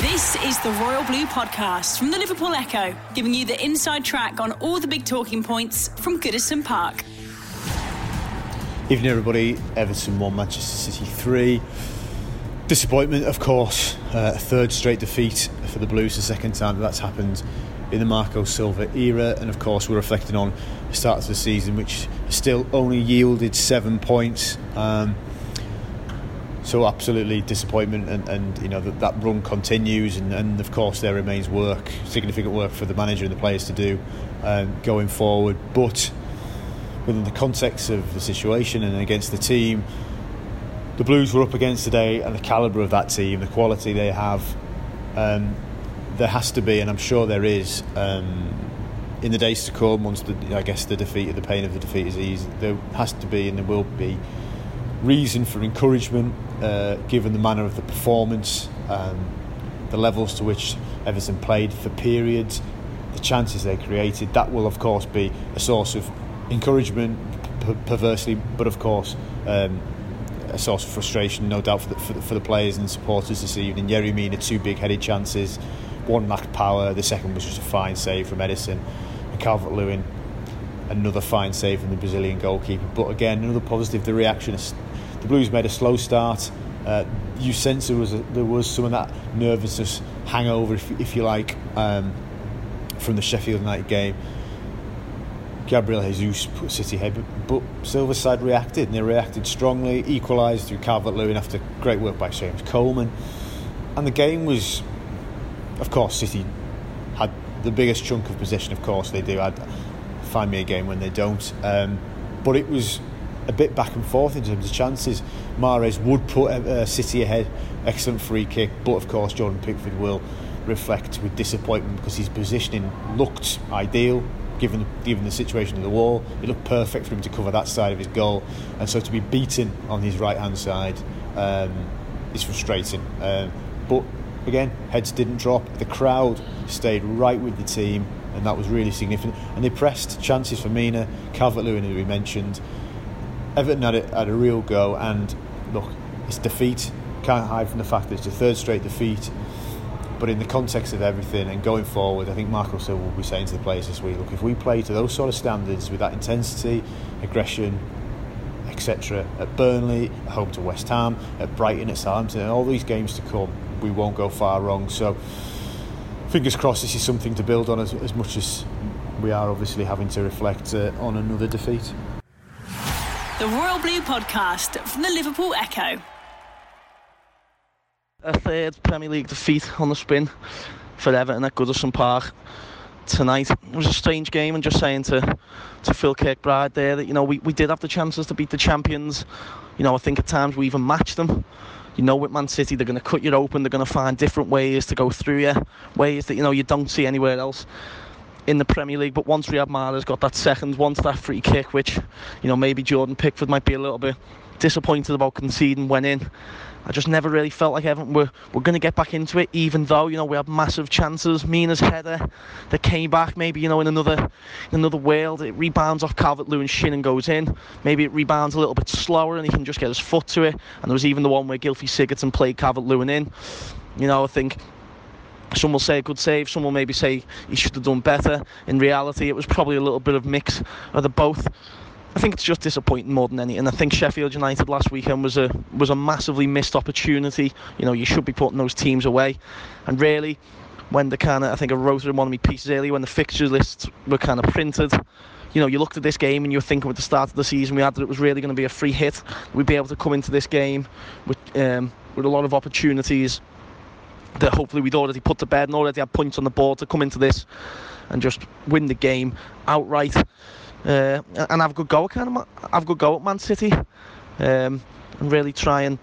This is the Royal Blue Podcast from the Liverpool Echo, giving you the inside track on all the big talking points from Goodison Park. Evening, everybody. Everton 1, Manchester City 3. Disappointment, of course. Uh, third straight defeat for the Blues, the second time that that's happened in the Marco Silva era. And of course, we're reflecting on the start of the season, which still only yielded seven points. Um, so absolutely disappointment and, and you know that, that run continues and, and, of course there remains work significant work for the manager and the players to do um, going forward. But within the context of the situation and against the team the Blues were up against today and the calibre of that team the quality they have um, there has to be and I'm sure there is um, in the days to come once the, I guess the defeat the pain of the defeat is easy there has to be and there will be reason for encouragement uh, given the manner of the performance, um, the levels to which Everton played for periods, the chances they created. That will, of course, be a source of encouragement, perversely, but of course, um, a source of frustration, no doubt, for the, for the, for the players and supporters this evening. Yerry Mina, two big headed chances, one lacked power, the second was just a fine save from Ederson. And Calvert Lewin, another fine save from the Brazilian goalkeeper. But again, another positive, the reaction the Blues made a slow start. Uh, you sense there was a, there was some of that nervousness hangover, if, if you like, um, from the Sheffield United game. Gabriel Jesus put City ahead, but, but Silva's side reacted, and they reacted strongly, equalised through Calvert Lewin after great work by Seamus Coleman. And the game was, of course, City had the biggest chunk of possession, of course, they do. I'd find me a game when they don't. Um, but it was a bit back and forth in terms of chances. Mahrez would put uh, City ahead, excellent free kick, but of course Jordan Pickford will reflect with disappointment because his positioning looked ideal given given the situation of the wall. It looked perfect for him to cover that side of his goal, and so to be beaten on his right hand side um, is frustrating. Um, but again, heads didn't drop. The crowd stayed right with the team, and that was really significant. And they pressed chances for Mina, Calvert Lewin, as we mentioned. Everton had a, had a real go, and look, it's defeat. Can't hide from the fact that it's a third straight defeat. But in the context of everything and going forward, I think Marco Silva will be saying to the players this week, look, if we play to those sort of standards with that intensity, aggression, etc., at Burnley, home to West Ham, at Brighton, at Southampton, and all these games to come, we won't go far wrong. So, fingers crossed, this is something to build on as, as much as we are obviously having to reflect uh, on another defeat. The Royal Blue Podcast from the Liverpool Echo. A third Premier League defeat on the spin for Everton at Goodison Park tonight. It was a strange game, and just saying to to Phil Kirkbride there that you know we, we did have the chances to beat the champions. You know I think at times we even matched them. You know with Man City they're going to cut you open. They're going to find different ways to go through you, ways that you know you don't see anywhere else in the Premier League. But once Riyad Mahrez got that second, once that free kick, which you know maybe Jordan Pickford might be a little bit disappointed about conceding, went in. I just never really felt like Everton were, were going to get back into it, even though you know we had massive chances. Mina's header that came back, maybe you know in another in another world, it rebounds off Calvert Lewin's shin and goes in. Maybe it rebounds a little bit slower and he can just get his foot to it. And there was even the one where Gylfi Sigurdsson played Calvert Lewin in. You know, I think some will say a good save, some will maybe say he should have done better. In reality, it was probably a little bit of mix of the both. I think it's just disappointing more than anything. I think Sheffield United last weekend was a was a massively missed opportunity. You know, you should be putting those teams away. And really, when the kind of I think I wrote it in one of my pieces earlier when the fixture lists were kind of printed. You know, you looked at this game and you were thinking with the start of the season we had that it was really going to be a free hit. We'd be able to come into this game with um, with a lot of opportunities that hopefully we'd already put to bed and already had points on the board to come into this and just win the game outright. Uh, and have a good go at kind of have a good go at Man City. Um, and really try and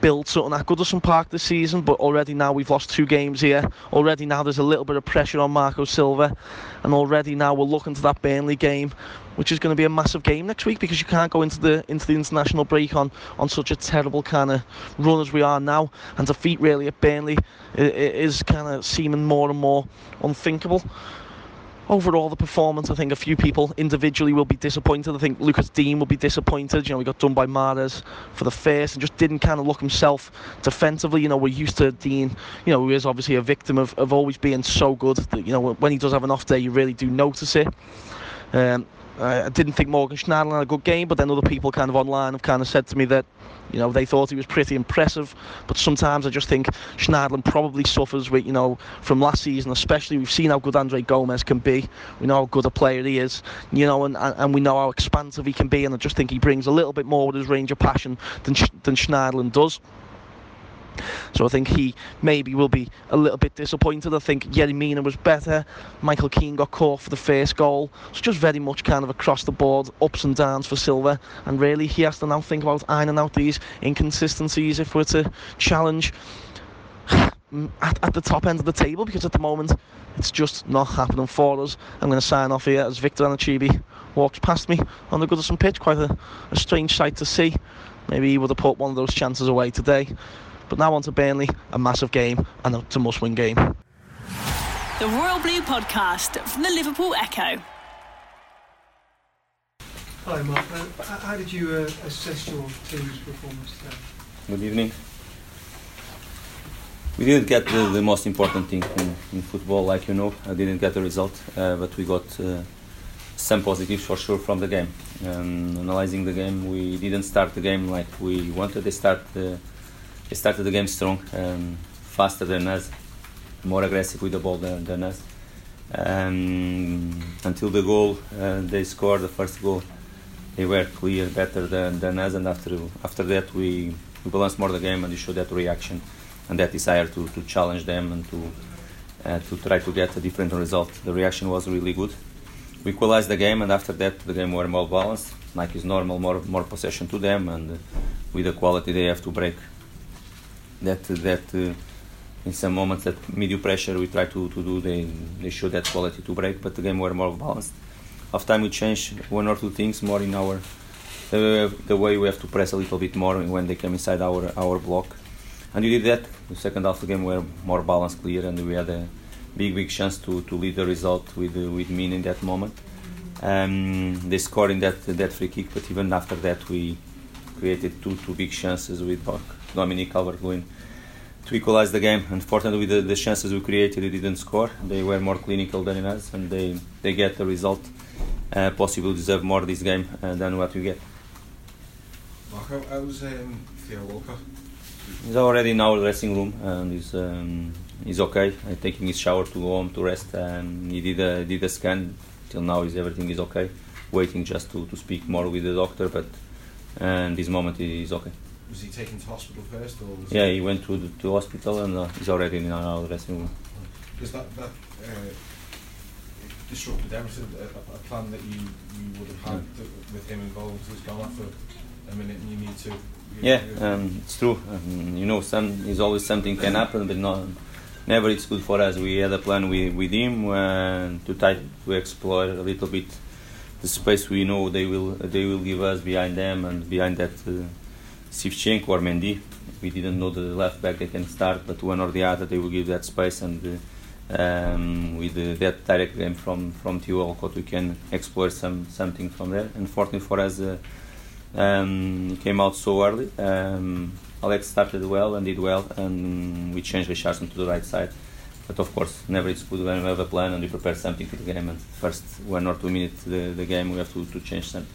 build something at Goodison Park this season, but already now we've lost two games here. Already now there's a little bit of pressure on Marco Silva, and already now we're looking to that Burnley game, which is going to be a massive game next week because you can't go into the into the international break on on such a terrible kind of run as we are now, and defeat really at Burnley is kind of seeming more and more unthinkable overall the performance I think a few people individually will be disappointed. I think Lucas Digne will be disappointed. You know we got done by Mahrez for the first and just didn't kind of look himself defensively. You know we're used to Digne, you know who is obviously a victim of, of always being so good that you know when he does have an off day you really do notice it. Um, I didn't think Morgan Schneiderlin had a good game, but then other people kind of online have kind of said to me that, you know, they thought he was pretty impressive. But sometimes I just think Schneiderlin probably suffers with, you know, from last season, especially we've seen how good Andre Gomes can be. We know how good a player he is, you know, and, and we know how expansive he can be. And I just think he brings a little bit more with his range of passion than, than Schneiderlin does. So I think he maybe will be a little bit disappointed. I think Yerry Mina was better. Michael Keane got caught for the first goal. It's just very much kind of across the board, ups and downs for Silva. And really, he has to now think about ironing out these inconsistencies if we're to challenge at, at the top end of the table because at the moment it's just not happening for us. I'm going to sign off here as Victor Anichebe walks past me on the Goodison pitch. Quite a, a strange sight to see. Maybe he would have put one of those chances away today. But now on to Burnley, a massive game and it's a must win game. The Royal Blue Podcast from the Liverpool Echo. Hi, Mark. Uh, how did you uh, assess your team's performance today? Good evening. We didn't get the, the most important thing in, in, football, like you know. I didn't get the result, uh, but we got uh, some positives for sure from the game. Um, analyzing the game, we didn't start the game like we wanted. They start uh, they started the game strong, um, faster than us, more aggressive with the ball than, than us. Um, until the goal, uh, they scored the first goal. They were clear, better than, than us, and after after that we, we balanced more the game and we showed that reaction and that desire to, to challenge them and to uh, to try to get a different result. The reaction was really good. We equalized the game, and after that the game were more balanced, like is normal, more more possession to them, and uh, with the quality they have to break that that uh, in some moments that medium pressure we try to, to do they they show that quality to break but the game were more balanced. Half time we change one or two things more in our the, the way we have to press a little bit more when they came inside our our block. And we did that the second half of the game were more balanced clear and we had a big big chance to, to lead the result with uh, with Min in that moment. Um, they scored in that that free kick but even after that we created two two big chances with Dominic Calvert-Lewin to equalize the game. Unfortunately, the, the chances we created, we didn't score. They were more clinical than us, and they, they get the result. Uh, possibly deserve more this game uh, than what we get. Marco, how was um, Theo Walcott? He's already in our dressing room and he's um, he's okay. I'm taking his shower to go home to rest. And he did a did a scan. Till now, is everything is okay. Waiting just to, to speak more with the doctor, but and this moment is okay. Was he taken to hospital first, or? yeah, he went to the to hospital and uh, he's already in our dressing room. Does that that uh, disrupted everything? A, a, plan that you, you would have had yeah. with him involved has gone off for a minute, and you need to. yeah, um, it's true. Um, you know, some is always something can happen, but not never. It's good for us. We had a plan with with him uh, to try to explore a little bit the space we know they will they will give us behind them and behind that. Uh, Zinchenko or Mendy. We didn't know the left back they can start, but one or the other they will give that space and uh, um, with uh, that direct game from from Theo Walcott we can explore some something from there. Unfortunately for us, uh, um, came out so early. Um, Alex started well and did well, and we changed Richarlison to the right side. But of course, never it's good when we have a plan and we prepare something for the game. And first one or two minutes the, the game we have to, to change something.